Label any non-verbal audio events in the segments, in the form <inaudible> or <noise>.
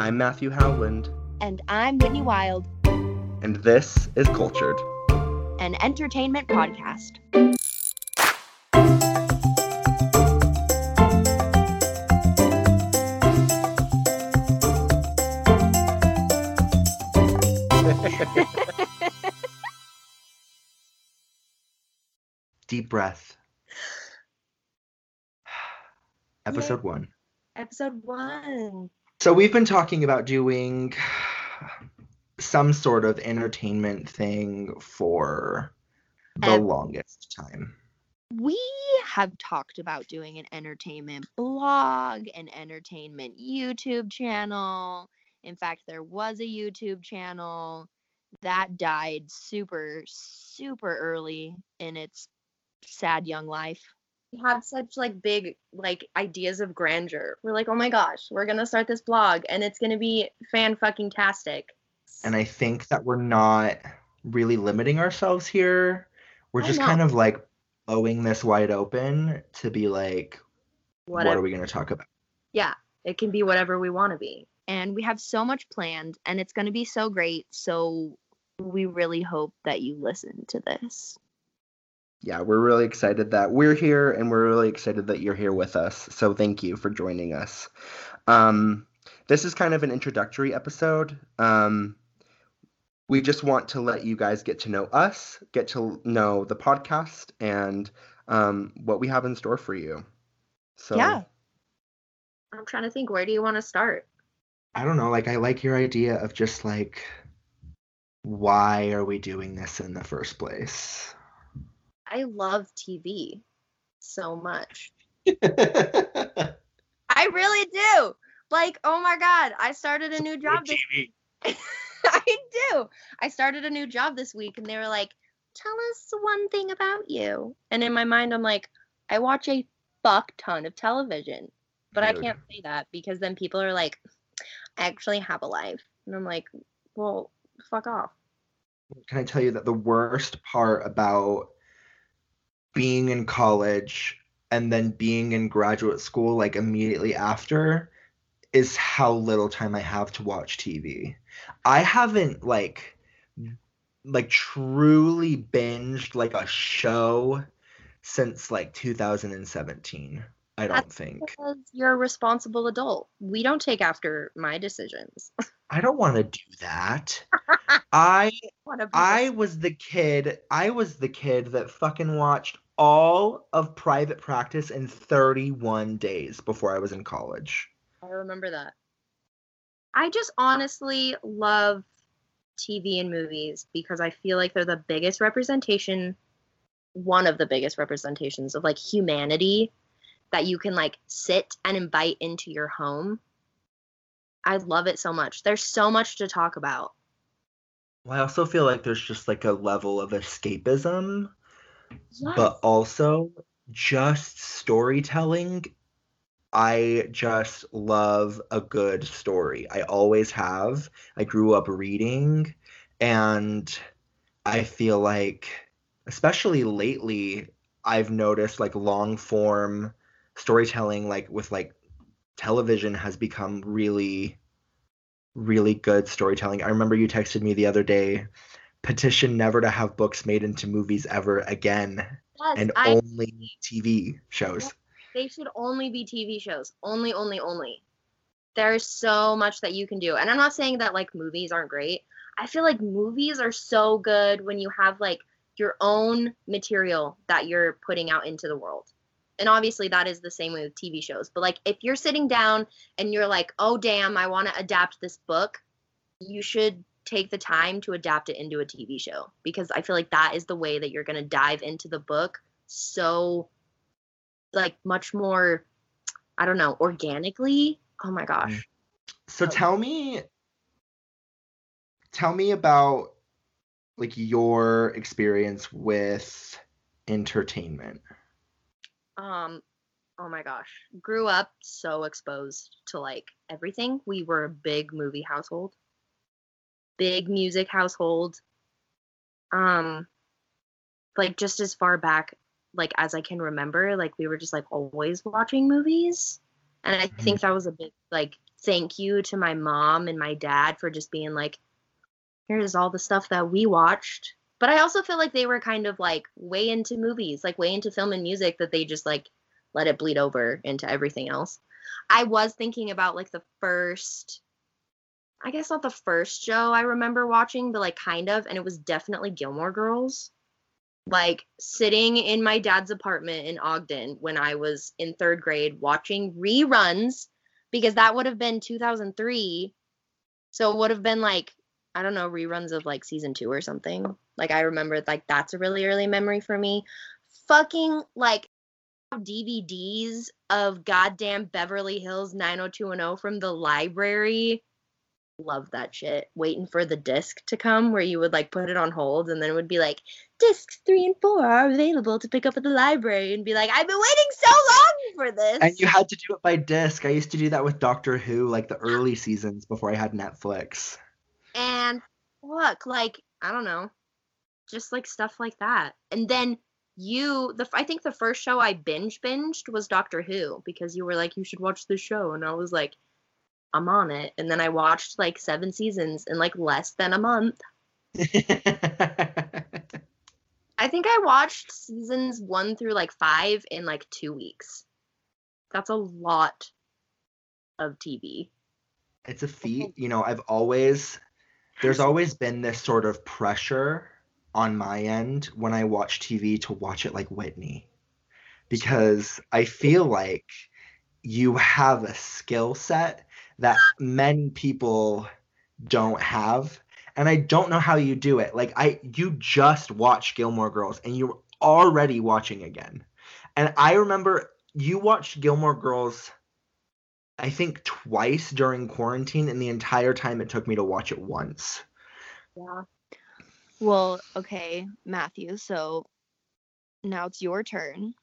I'm Matthew Howland, And I'm Whitney Wild, and this is Cultured. an entertainment podcast. <laughs> Deep breath. <sighs> Episode one. Episode one. So, we've been talking about doing some sort of entertainment thing for the longest time. We have talked about doing an entertainment blog, an entertainment YouTube channel. In fact, there was a YouTube channel that died super, super early in its sad young life. We have such like big like ideas of grandeur. We're like, oh my gosh, we're gonna start this blog and it's gonna be fan fucking tastic. And I think that we're not really limiting ourselves here. We're just kind of like blowing this wide open to be like, what are we going to talk about? yeah, it can be whatever we want to be. and we have so much planned and it's going to be so great so we really hope that you listen to this Yeah, we're really excited that we're here and we're really excited that you're here with us. So thank you for joining us. Um, this is kind of an introductory episode. Um, we just want to let you guys get to know us, get to know the podcast, and um, what we have in store for you. So Yeah. I'm trying to think, where do you want to start? I don't know, like I like your idea of just like why are we doing this in the first place? I love TV so much. <laughs> I really do. Like, oh my god, I started a new job this <laughs> I do. I started a new job this week and they were like, tell us one thing about you. And in my mind, I'm like, I watch a fuck ton of television. But I can't say that because then people are like, I actually have a life. And I'm like, well, fuck off. Can I tell you that the worst part about being in college and then being in graduate school like immediately after is how little time I have to watch TV. I haven't like like truly binged like a show since like 2017. I don't That's think. Because you're a responsible adult. We don't take after my decisions. <laughs> I don't want to do that. <laughs> I I was the kid. I was the kid that fucking watched all of Private Practice in 31 days before I was in college. I remember that. I just honestly love TV and movies because I feel like they're the biggest representation, one of the biggest representations of like humanity that you can like sit and invite into your home. I love it so much. There's so much to talk about. Well, I also feel like there's just like a level of escapism, Yes. but also just storytelling. I just love a good story. I always have. I grew up reading, and I feel like, especially lately, I've noticed like long form storytelling, like with like television, has become really, really good storytelling. I remember you texted me the other day petition never to have books made into movies ever again Yes, and I, only TV shows. they should only be TV shows. Only, only, only. There's so much that you can do. And I'm not saying that like movies aren't great. I feel like movies are so good when you have like your own material that you're putting out into the world. And obviously that is the same way with TV shows. But like if you're sitting down and you're like, "Oh damn, I want to adapt this book." You should take the time to adapt it into a TV show because I feel like that is the way that you're going to dive into the book so like much more I don't know, organically. Oh my gosh. Mm-hmm. So Oh. tell me tell me about like your experience with entertainment. Um oh my gosh. Grew up so exposed to like everything. We were a big movie household. Big music household. Um like just as far back like as I can remember, like we were just like always watching movies. And I think that was a big like thank you to my mom and my dad for just being like, here's all the stuff that we watched. But I also feel like they were kind of like way into movies, like way into film and music that they just like let it bleed over into everything else. I was thinking about like the first I guess not the first show I remember watching, but like kind of, and it was definitely Gilmore Girls. Like sitting in my dad's apartment in Ogden when I was in third grade watching reruns because that would have been 2003. So it would have been like, I don't know, reruns of like season two or something. Like I remember, like that's a really early memory for me. Fucking like DVDs of goddamn Beverly Hills 90210 from the library love that shit. Waiting for the disc to come where you would like put it on hold and then it would be like, discs three and four are available to pick up at the library and be like, I've been waiting so long for this. And you had to do it by disc. I used to do that with Doctor Who, like the early seasons before I had Netflix. And look, like, I don't know, just like stuff like that. And then you the I think the first show I binge binged was Doctor Who because you were like you should watch this show and I was like I'm on it. And then I watched like seven seasons in like less than a month. <laughs> I think I watched seasons one through like five in like two weeks. That's a lot of TV. It's a feat. You know, I've always, there's always been this sort of pressure on my end when I watch TV to watch it like Whitney. Because I feel like you have a skill set that many people don't have and I don't know how you do it. Like I you just watched Gilmore Girls and you're already watching again. And I remember you watched Gilmore Girls I think twice during quarantine and the entire time it took me to watch it once. Yeah. Well, okay, Matthew, so now it's your turn.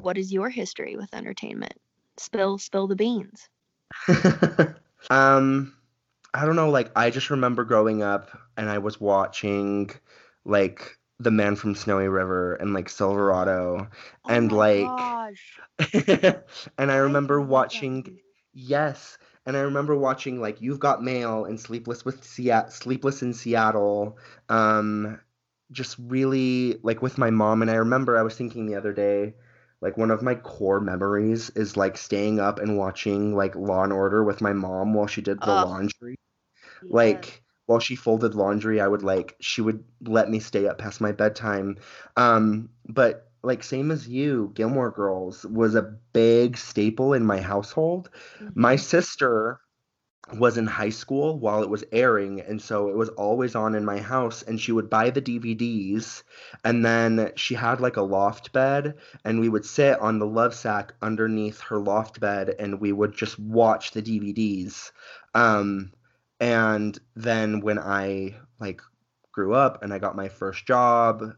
What is your history with entertainment? Spill spill the beans. <laughs> um, I don't know. Like, I just remember growing up and I was watching, like, The Man from Snowy River and, like, Silverado. Oh and, my like, gosh. <laughs> and I remember watching, yes. And I remember watching, like, You've Got Mail and Sleepless with Seattle, Sleepless in Seattle. Um, just really, like, with my mom. And I remember I was thinking the other day, like one of my core memories is like staying up and watching like Law and Order with my mom while she did the laundry. Yeah. Like while she folded laundry, I would like she would let me stay up past my bedtime. Um, but like same as you, Gilmore Girls was a big staple in my household. My Mhm. sister was in high school while it was airing and so it was always on in my house and she would buy the DVDs and then she had like a loft bed and we would sit on the love sack underneath her loft bed and we would just watch the DVDs um and then when I like grew up and I got my first job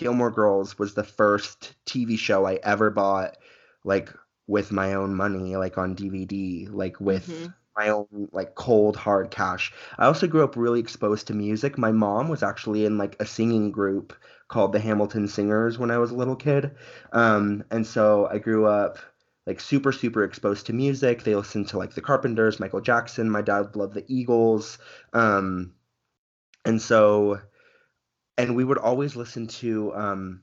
Gilmore Girls was the first TV show I ever bought like with my own money like on DVD like with Mhm. my own like cold hard cash. I also grew up really exposed to music. My mom was actually in like a singing group called the Hamilton Singers when I was a little kid. Um, and so I grew up like super super exposed to music. They listened to like the Carpenters, Michael Jackson. My dad loved the Eagles. Um, and so and we would always listen to um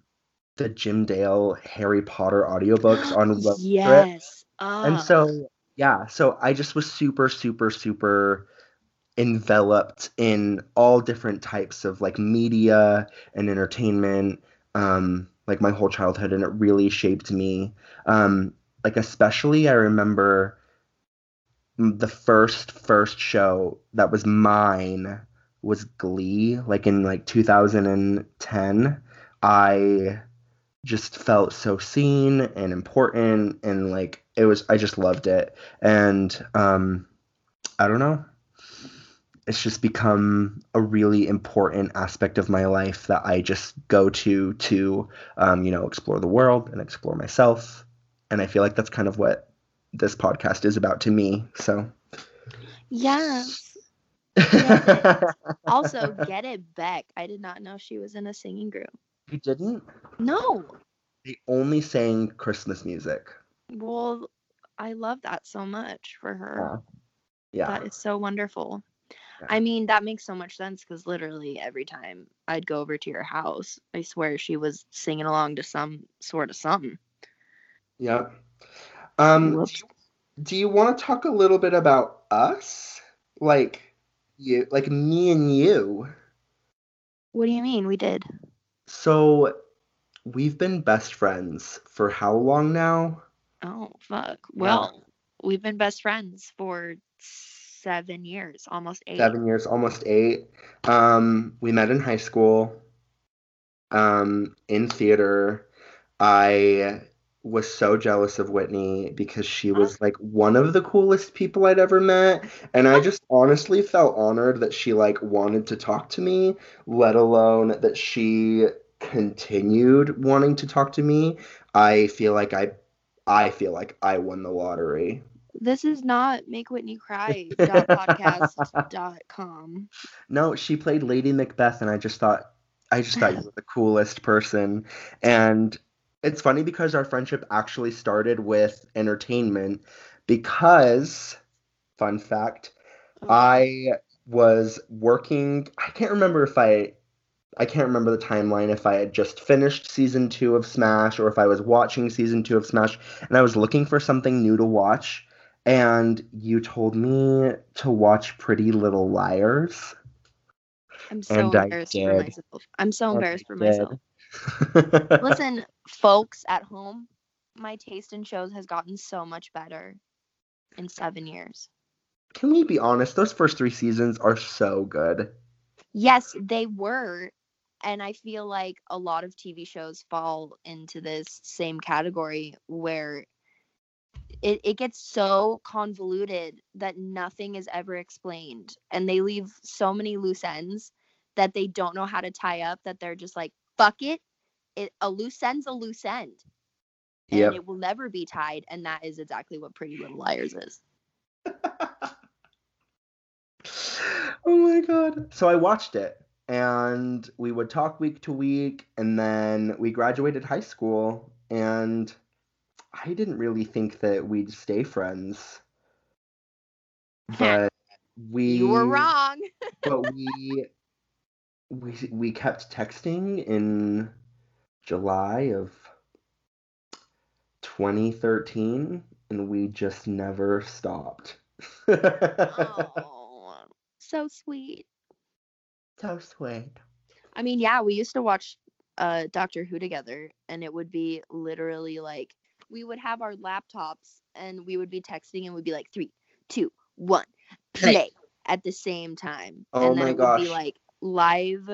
the Jim Dale Harry Potter audiobooks on <gasps> road trip. yes. And so, yeah, so I just was super, super, super enveloped in all different types of like media and entertainment, um, like my whole childhood, and it really shaped me. Um, like, especially, I remember the first, first show that was mine was Glee, like in like 2010. I just felt so seen and important and like it was I just loved it and um I don't know it's just become a really important aspect of my life that I just go to to um you know explore the world and explore myself and I feel like that's kind of what this podcast is about to me so Yes. Yes. <laughs> Also, get it Beck. I did not know she was in a singing group. you didn't No. they only sang Christmas music Well, I love that so much for her. Yeah. yeah. That is so wonderful. Yeah. I mean, that makes so much sense because literally every time I'd go over to your house, I swear she was singing along to some sort of something. Yep. Um, Whoops. do you want to talk a little bit about us? Like you, like me and you. What do you mean? We did. So we've been best friends for how long now? Oh, fuck. Well, we've been best friends for seven years, almost eight. Seven years, almost eight. Um, we met in high school. Um, in theater. I was so jealous of Whitney because she was like one of the coolest people I'd ever met. And I just honestly felt honored that she like wanted to talk to me, let alone that she continued wanting to talk to me. I feel like I I feel like I won the lottery. This is not make Whitney cry <laughs> podcast.com. No, she played Lady Macbeth, and I just thought, I just thought you <laughs> were the coolest person. And it's funny because our friendship actually started with entertainment. Because, fun fact, oh, I was working. I can't remember if I, I can't remember the timeline. If I had just finished season two of Smash, or if I was watching season two of Smash, and I was looking for something new to watch. And you told me to watch Pretty Little Liars. I'm so and embarrassed for myself. I'm so embarrassed for myself. <laughs> Listen, folks at home, my taste in shows has gotten so much better in seven years. Can we be honest? Those first three seasons are so good. Yes, they were. And I feel like a lot of TV shows fall into this same category where it, it gets so convoluted that nothing is ever explained. And they leave so many loose ends that they don't know how to tie up that they're just like, fuck it. it a loose end's a loose end. And Yep. it will never be tied. And that is exactly what Pretty Little Liars is. <laughs> oh my god. So I watched it and we would talk week to week and then we graduated high school and I didn't really think that we'd stay friends. <laughs> But we You were wrong. but <laughs> we we we kept texting in July of 2013 and we just never stopped. oh, <laughs> so sweet. so sweet. I mean, yeah, we used to watch uh Doctor Who together and it would be literally like we would have our laptops and we would be texting and we'd be like three, two, one, Play. play at the same time. Oh and then my it would be like live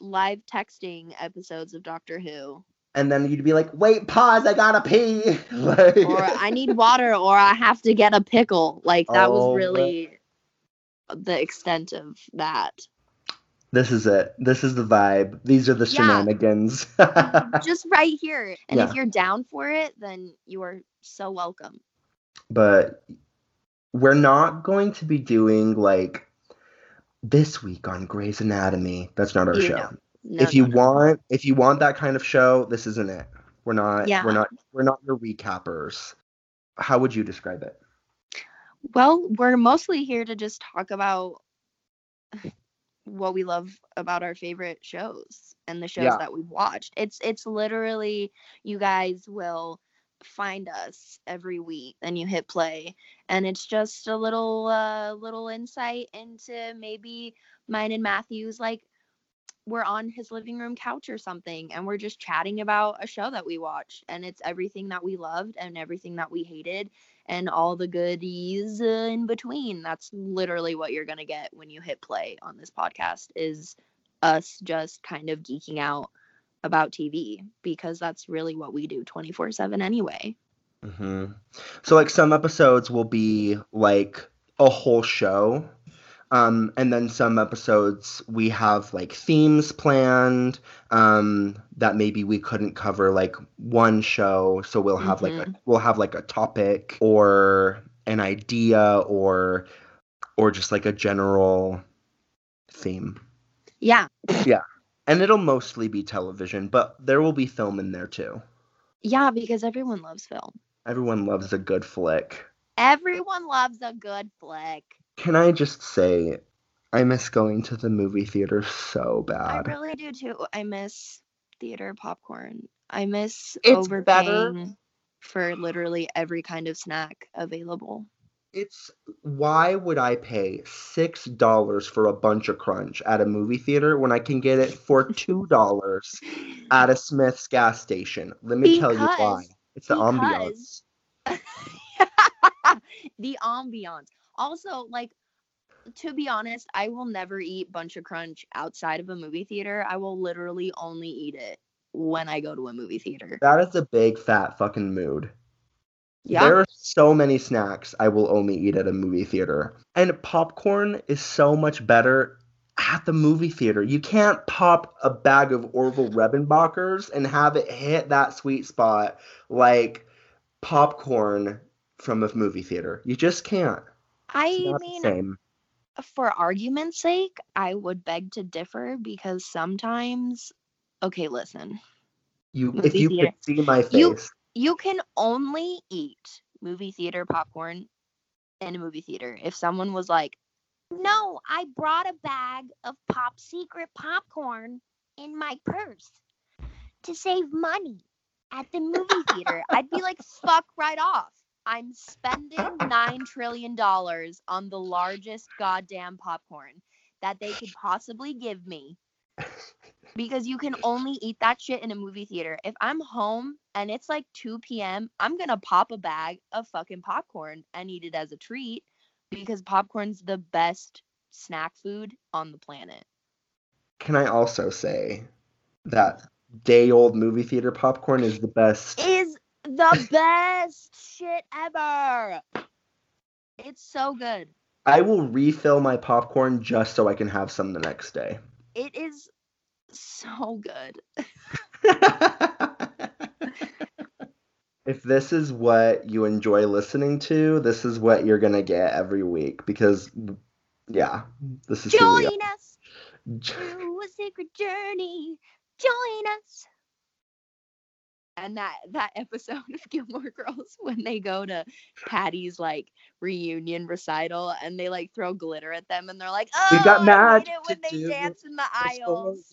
live texting episodes of Doctor Who. And then you'd be like, "Wait, pause, I gotta pee." <laughs> like, Or I need water or I have to get a pickle. Like that Oh, was really the extent of that. this is it. This is the vibe. These are the Yeah. shenanigans. Mm-hmm. <laughs> Just right here. And Yeah. if you're down for it, then you are so welcome. but we're not going to be doing like this week on Grey's Anatomy. That's not our You show. No, if you no, no. want, if you want that kind of show, this isn't it. We're not. Yeah. We're not. We're not your recappers. How would you describe it? Well, we're mostly here to just talk about what we love about our favorite shows and the shows Yeah. that we've watched. It's it's literally you guys will find us every week and you hit play and it's just a little uh little insight into maybe mine and Matthew's like we're on his living room couch or something and we're just chatting about a show that we watched and it's everything that we loved and everything that we hated and all the goodies in between. That's literally what you're going to get when you hit play on this podcast is us just kind of geeking out about TV because that's really what we do 24/7 anyway. hmm So like some episodes will be like a whole show. Um, and then some episodes we have like themes planned um, that maybe we couldn't cover like one show. So we'll have like a we'll have like a topic or an idea or or just like a general theme. Yeah. Yeah. And it'll mostly be television, but there will be film in there too. Yeah, because everyone loves film. Everyone loves a good flick. Everyone loves a good flick. Can I just say, I miss going to the movie theater so bad. I really do too. I miss theater popcorn. I miss It's better- overpaying for literally every kind of snack available. It's why would I pay six dollars for a bunch of crunch at a movie theater when I can get it for <laughs> two dollars at a Smith's gas station? Let me tell you why. It's the because- ambiance. <laughs> the ambiance. Also, like to be honest, I will never eat bunch of crunch outside of a movie theater. I will literally only eat it when I go to a movie theater. That is a big fat fucking mood. Yeah. There are so many snacks I will only eat at a movie theater. And popcorn is so much better at the movie theater. You can't pop a bag of Orville Redenbachers and have it hit that sweet spot like popcorn from a movie theater. You just can't. I mean, for argument's sake, I would beg to differ because sometimes, okay, listen, You if you theater. could see my face. you can only eat movie theater popcorn in a movie theater if someone was like, No, I brought a bag of Pop Secret popcorn in my purse to save money at the movie theater. I'd be like, Fuck right off. I'm spending $9 trillion on the largest goddamn popcorn that they could possibly give me because you can only eat that shit in a movie theater. If I'm home and it's like 2 p.m., I'm gonna pop a bag of fucking popcorn and eat it as a treat because popcorn's the best snack food on the planet. Can I also say that day old movie theater popcorn is the best Is the <laughs> best shit ever. It's so good. I will refill my popcorn just so I can have some the next day. It is so good. <laughs> if this is what you enjoy listening to, this is what you're going to get every week because, yeah, this is Join us <laughs> through a secret journey. Join us. And that that episode of <laughs> Gilmore Girls when they go to Patty's like reunion recital and they like throw glitter at them and they're like, "Oh, We've got I magic it when to they do dance in the aisles.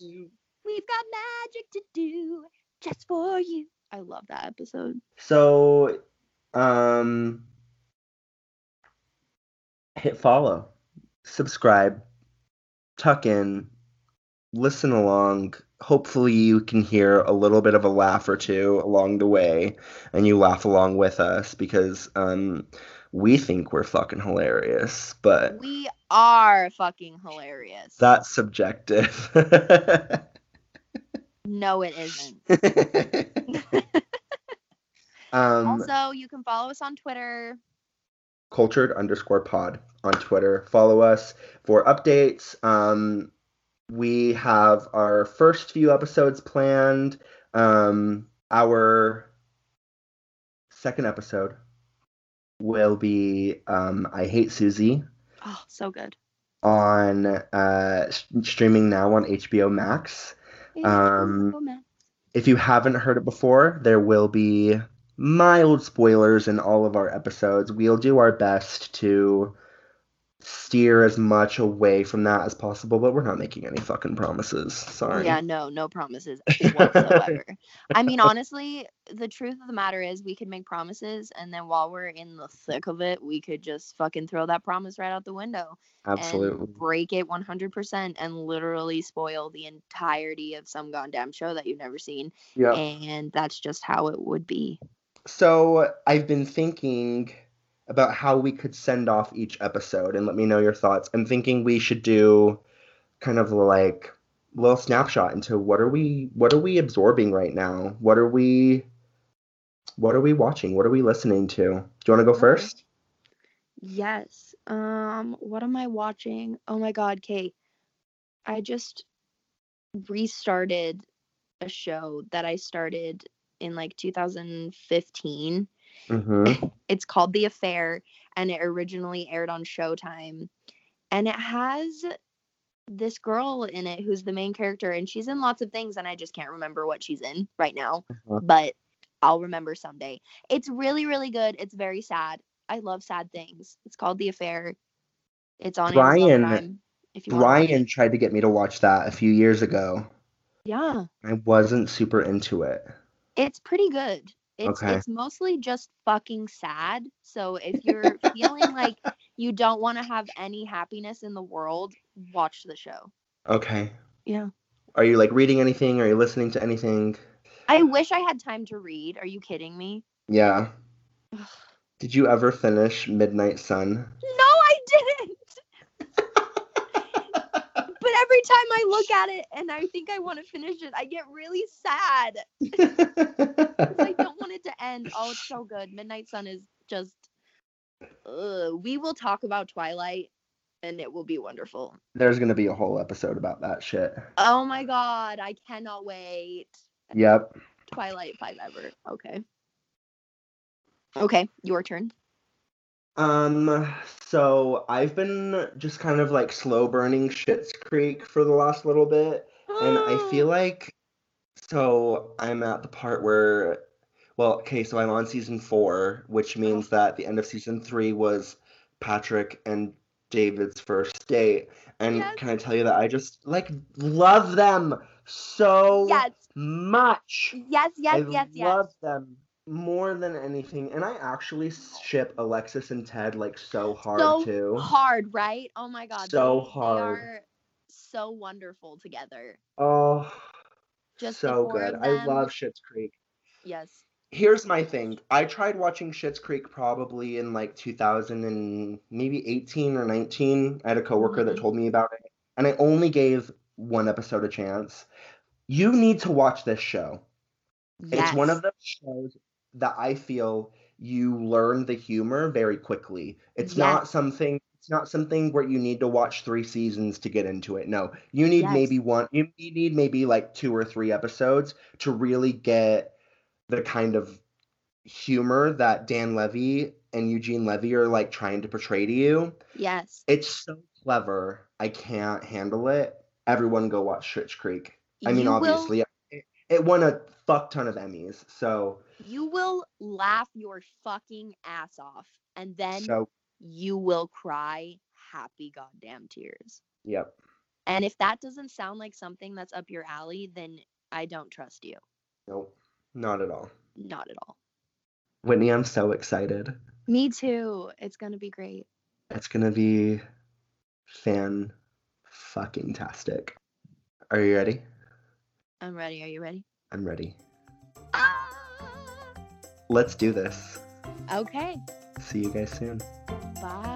We've got magic to do just for you." I love that episode. So, um, hit follow, subscribe, tuck in, listen along. Hopefully, you can hear a little bit of a laugh or two along the way, and you laugh along with us because um, we think we're fucking hilarious, but We are fucking hilarious. that's subjective. <laughs> no, it isn't. <laughs> um, also, you can follow us on Twitter. cultured underscore pod on Twitter. Follow us for updates. Um, we have our first few episodes planned. Um, our second episode will be um, I Hate Suzie Oh, so good. on uh, streaming now on HBO Max. Um, Oh, man. If you haven't heard it before, there will be mild spoilers in all of our episodes. We'll do our best to steer as much away from that as possible, but we're not making any fucking promises. Sorry. Yeah, no, no promises whatsoever. <laughs> I mean, honestly, the truth of the matter is we could make promises and then while we're in the thick of it, we could just fucking throw that promise right out the window Absolutely. and break it 100% and literally spoil the entirety of some goddamn show that you've never seen. Yeah. And that's just how it would be. So I've been thinking about how we could send off each episode and let me know your thoughts. I'm thinking we should do kind of like a little snapshot into what are we what are we absorbing right now? What are we what are we watching? What are we listening to? Do you want to go first? Yes. Um, what am I watching? Oh my god, Kate. I just restarted a show that I started in like 2015. Mm-hmm. It's called The Affair and it originally aired on Showtime. And it has this girl in it who's the main character and she's in lots of things and I just can't remember what she's in right now. Uh-huh. But I'll remember someday. It's really, really good. It's very sad. I love sad things. It's called The Affair. It's on Brian- Amazon Prime. If you wanna watch Brian it. tried to get me to watch that a few years ago. Yeah, I wasn't super into it. it's pretty good. It's Okay. it's mostly just fucking sad. So if you're <laughs> feeling like you don't want to have any happiness in the world, watch the show. Okay. Yeah. Are you like reading anything? Are you listening to anything? I wish I had time to read. Are you kidding me? Yeah. Ugh. Did you ever finish Midnight Sun? No, I didn't. But every time I look at it and I think I want to finish it, I get really sad. <laughs> I don't it to end. <laughs> Oh, it's so good. Midnight Sun is just. Ugh. we will talk about Twilight, and it will be wonderful. There's gonna be a whole episode about that shit. Oh my god, I cannot wait. Yep. Twilight if ever. Okay. Okay, your turn. Um, so I've been just kind of like slow burning Schitt's Creek for the last little bit, and I <gasps> feel like so I'm at the part where, well, okay, so I'm on season four, which means oh. that the end of season three was Patrick and David's first date, and Yes. can I tell you that I just like love them so yes, much. yes, yes, I yes, yes. love them more than anything, and I actually ship Alexis and Ted like so hard So too. Hard, right? Oh my god. So they, hard. They are so wonderful together. Oh, Just so good. I love Schitt's Creek. Yes. Here's my thing. I tried watching Schitt's Creek probably in like 2000 and maybe 18 or 19. I had a coworker that Mhm. told me about it, and I only gave one episode a chance. You need to watch this show. Yes. It's one of those shows that I feel you learn the humor very quickly. It's not something it's not something where you need to watch 3 seasons to get into it. No. You need Yes. maybe one you you need maybe like 2 or 3 episodes to really get the kind of humor that Dan Levy and Eugene Levy are like trying to portray to you. Yes. It's so clever. I can't handle it. Everyone go watch Schitt's Creek. I mean, You will- obviously, it, it won a fuck ton of Emmys. So, you will laugh your fucking ass off and then so you will cry happy goddamn tears. yep. And if that doesn't sound like something that's up your alley, then I don't trust you. Nope, not at all. Not at all. Whitney, I'm so excited. Me too. It's going to be great. It's gonna be fan fucking tastic. Are you ready? I'm ready. Are you ready? I'm ready. Ah! Let's do this. Okay. See you guys soon. Bye.